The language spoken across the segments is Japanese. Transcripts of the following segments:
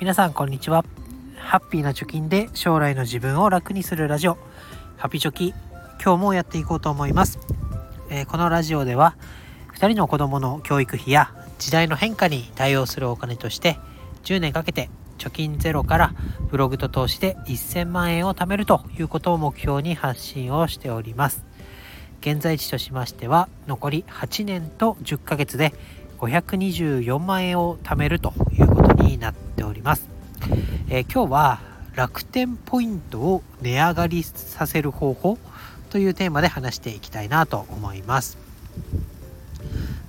皆さんこんにちは。ハッピーな貯金で将来の自分を楽にするラジオ。ハピチョキ今日もやっていこうと思います、えー、このラジオでは2人の子供の教育費や時代の変化に対応するお金として10年かけて貯金ゼロからブログと投資で1000万円を貯めるということを目標に発信をしております。現在地としましては残り8年と10ヶ月で524万円を貯めるということになっております、えー、今日は楽天ポイントを値上がりさせる方法というテーマで話していきたいなと思います、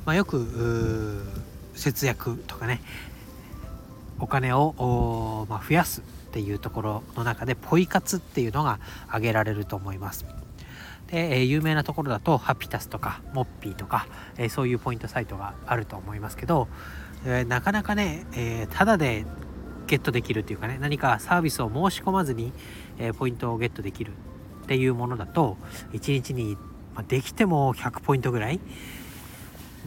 まあ、よく節約とかねお金を、まあ、増やすっていうところの中でポイ活っていうのが挙げられると思います。で、え、有名なところだとハピタスとかモッピーとか、え、そういうポイントサイトがあると思いますけど、え、なかなかね、えー、ただでゲットできるっていうかね何かサービスを申し込まずに、えー、ポイントをゲットできるっていうものだと1日に、まあ、できても100ポイントぐらい、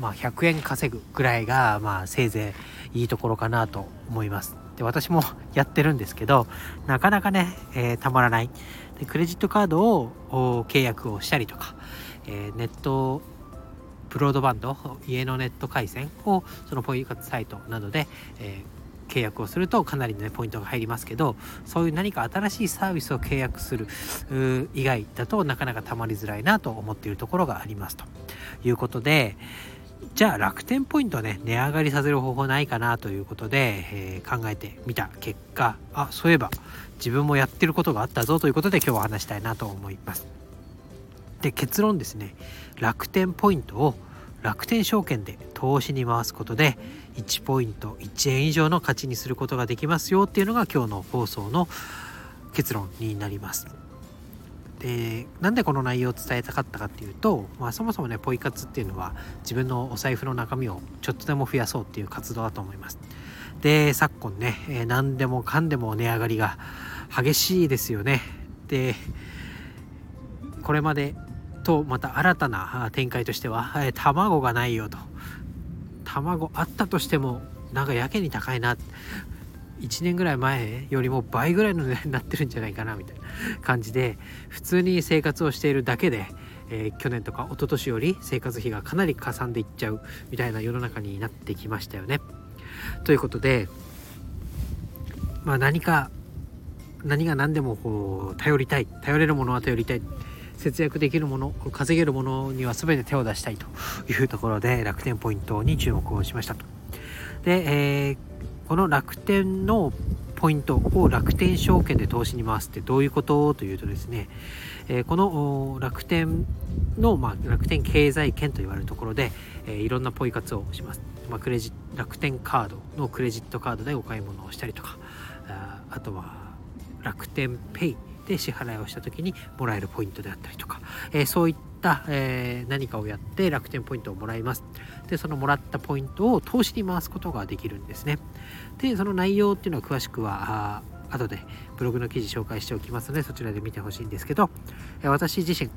まあ、100円稼ぐぐらいが、まあ、せいぜいいいところかなと思います。で私も やってるんですけどなかなかね、え、たまらないでクレジットカードを契約をしたりとか、え、ネットブロードバンド家のネット回線をそのポイ活サイトなどで、えー、契約をするとかなりの、ね、ポイントが入りますけどそういう何か新しいサービスを契約する以外だとなかなかたまりづらいなと思っているところがありますと。いうことでじゃあ楽天ポイントね値上がりさせる方法ないかなということで、えー、考えてみた結果あそういえば自分もやってることがあったぞということで今日は話したいなと思います。で結論ですね。楽天ポイントを楽天証券で投資に回すことで1ポイント1円以上の価値にすることができますよっていうのが今日の放送の結論になります。でなんでこの内容を伝えたかったかっていうと、まあ、そもそもねポイ活っていうのは自分のお財布の中身をちょっとでも増やそうっていう活動だと思います。で昨今ね、え、何でもかんでも値上がりが激しいですよね。でこれまでとまた新たな展開としては、え、卵がないよと。卵あったとしてもなんかやけに高いな。1年ぐらい前よりも倍ぐらいの値段になってるんじゃないかなみたいな感じで普通に生活をしているだけで、えー、去年とか一昨年より生活費がかなりかさんでいっちゃうみたいな世の中になってきましたよね。ということでまあ何か何が何でもこう頼りたい。頼れるものは頼りたい。節約できるもの稼げるものには全て手を出したいというところで楽天ポイントに注目をしましたと。で、えーこの楽天のポイントを楽天証券で投資に回すってどういうことというとですね、えー、この楽天の、まあ、楽天経済圏と言われるところで、えー、いろんなポイ活をします、まあ、クレジ楽天カードのクレジットカードでお買い物をしたりとかああとは楽天ペイで支払いをした時にもらえるポイントであったりとか、えー、そういった、えー、何かをやって楽天ポイントをもらいます。でそのもらったポイントを投資に回すことができるんですね。でその内容っていうのは詳しくは後でブログの記事紹介しておきますのでそちらで見てほしいんですけどえ私自身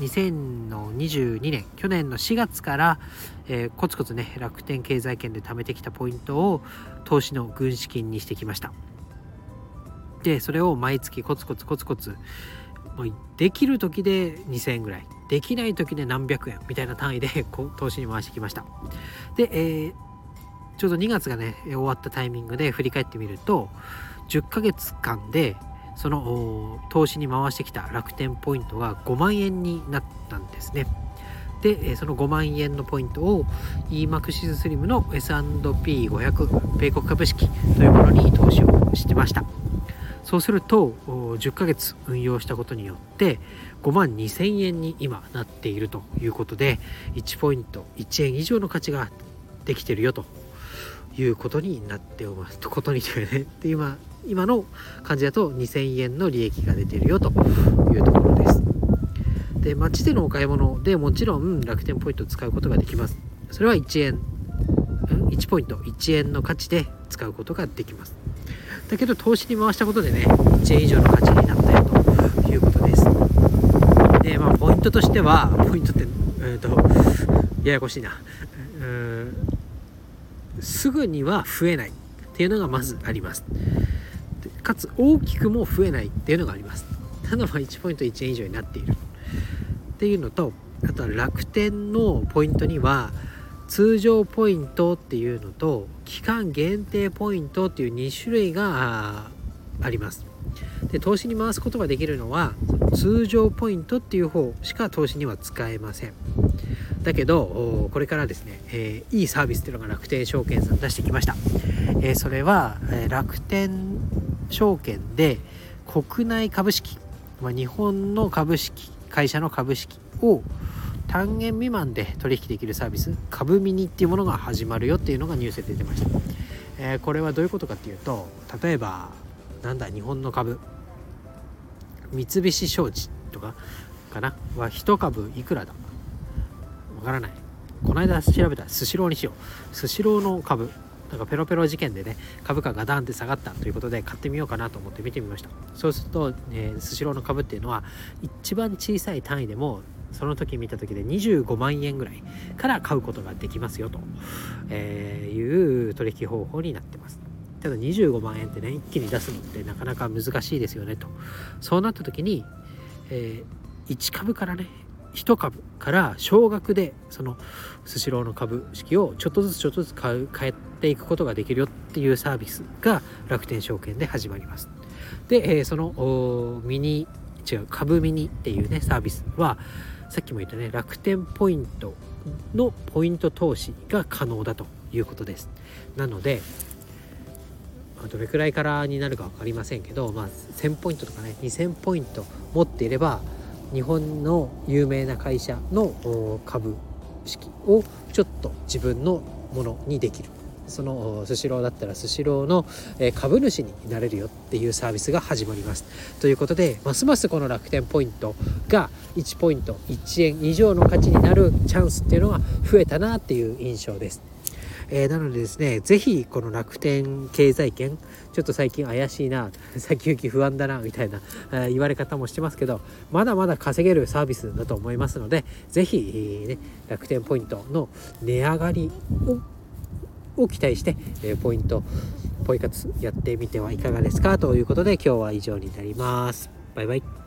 2022年去年の4月から、えー、コツコツね楽天経済圏で貯めてきたポイントを投資の軍資金にしてきました。でそれを毎月コツコツコツコツもうできる時で2000円ぐらいできない時で何百円みたいな単位で 投資に回してきました。で、えー、ちょうど2月がね終わったタイミングで振り返ってみると10ヶ月間でその投資に回してきた楽天ポイントが5万円になったんですね。でその5万円のポイントを EMAXIS SLIM の S&P500 米国株式というものに投資をしてました。そうすると10ヶ月運用したことによって5万2000円に今なっているということで1ポイント1円以上の価値ができてるよということになっております。とことにというね。で今今の感じだと2000円の利益が出てるよというところです。で街でのお買い物でもちろん楽天ポイントを使うことができます。それは1円1ポイント1円の価値で使うことができます。だけど投資に回したことでね1円以上の価値になったよということです。でまあポイントとしてはポイントって、えーと、ややこしいな。うんすぐには増えない。っていうのがまずあります。かつ大きくも増えないっていうのがあります。ただまあ1ポイント1円以上になっている。っていうのとあとは楽天のポイントには通常ポイントっていうのと期間限定ポイントっていう2種類があります。で投資に回すことができるのは通常ポイントっていう方しか投資には使えません。だけどこれからですね、えー、いいサービスっていうのが楽天証券さん出してきました、えー、それは、えー、楽天証券で国内株式、まあ、日本の株式会社の株式を単元未満で取引できるサービス株ミニっていうものが始まるよっていうのがニュースで出てました、えー、これはどういうことかっていうと例えばなんだ日本の株。三菱商事とかかな？は1株いくらだ？わからない。この間調べたスシローにしよう。スシローの株。なんかペロペロ事件でね株価がダンって下がったということで買ってみようかなと思って見てみました。そうすると、えー、スシローの株っていうのは一番小さい単位でもその時見た時で25万円ぐらいから買うことができますよと、え、いう取引方法になってますただ25万円ってね一気に出すのってなかなか難しいですよねとそうなった時に、えー、1株からね1株から少額でそのスシローの株式をちょっとずつちょっとずつ買う買っていくことができるよっていうサービスが楽天証券で始まります。で、えー、そのミニ違う株ミニっていうねサービスはさっきも言ったね楽天ポイントのポイント投資が可能だということです。なのでどれくらいからになるか分かりませんけど、まあ、1000ポイントとかね2000ポイント持っていれば日本の有名な会社の株式をちょっと自分のものにできるそのスシローだったらスシローの株主になれるよっていうサービスが始まります。ということでますますこの楽天ポイントが1ポイント1円以上の価値になるチャンスっていうのが増えたなっていう印象です。えー、なのでですね、ぜひこの楽天経済圏、ちょっと最近怪しいな、先行き不安だな、みたいな、えー、言われ方もしてますけど、まだまだ稼げるサービスだと思いますので、ぜひ、ね、楽天ポイントの値上がりをを期待して、え、ポイント、ポイ活やってみてはいかがですか？ということで、今日は以上になります。バイバイ。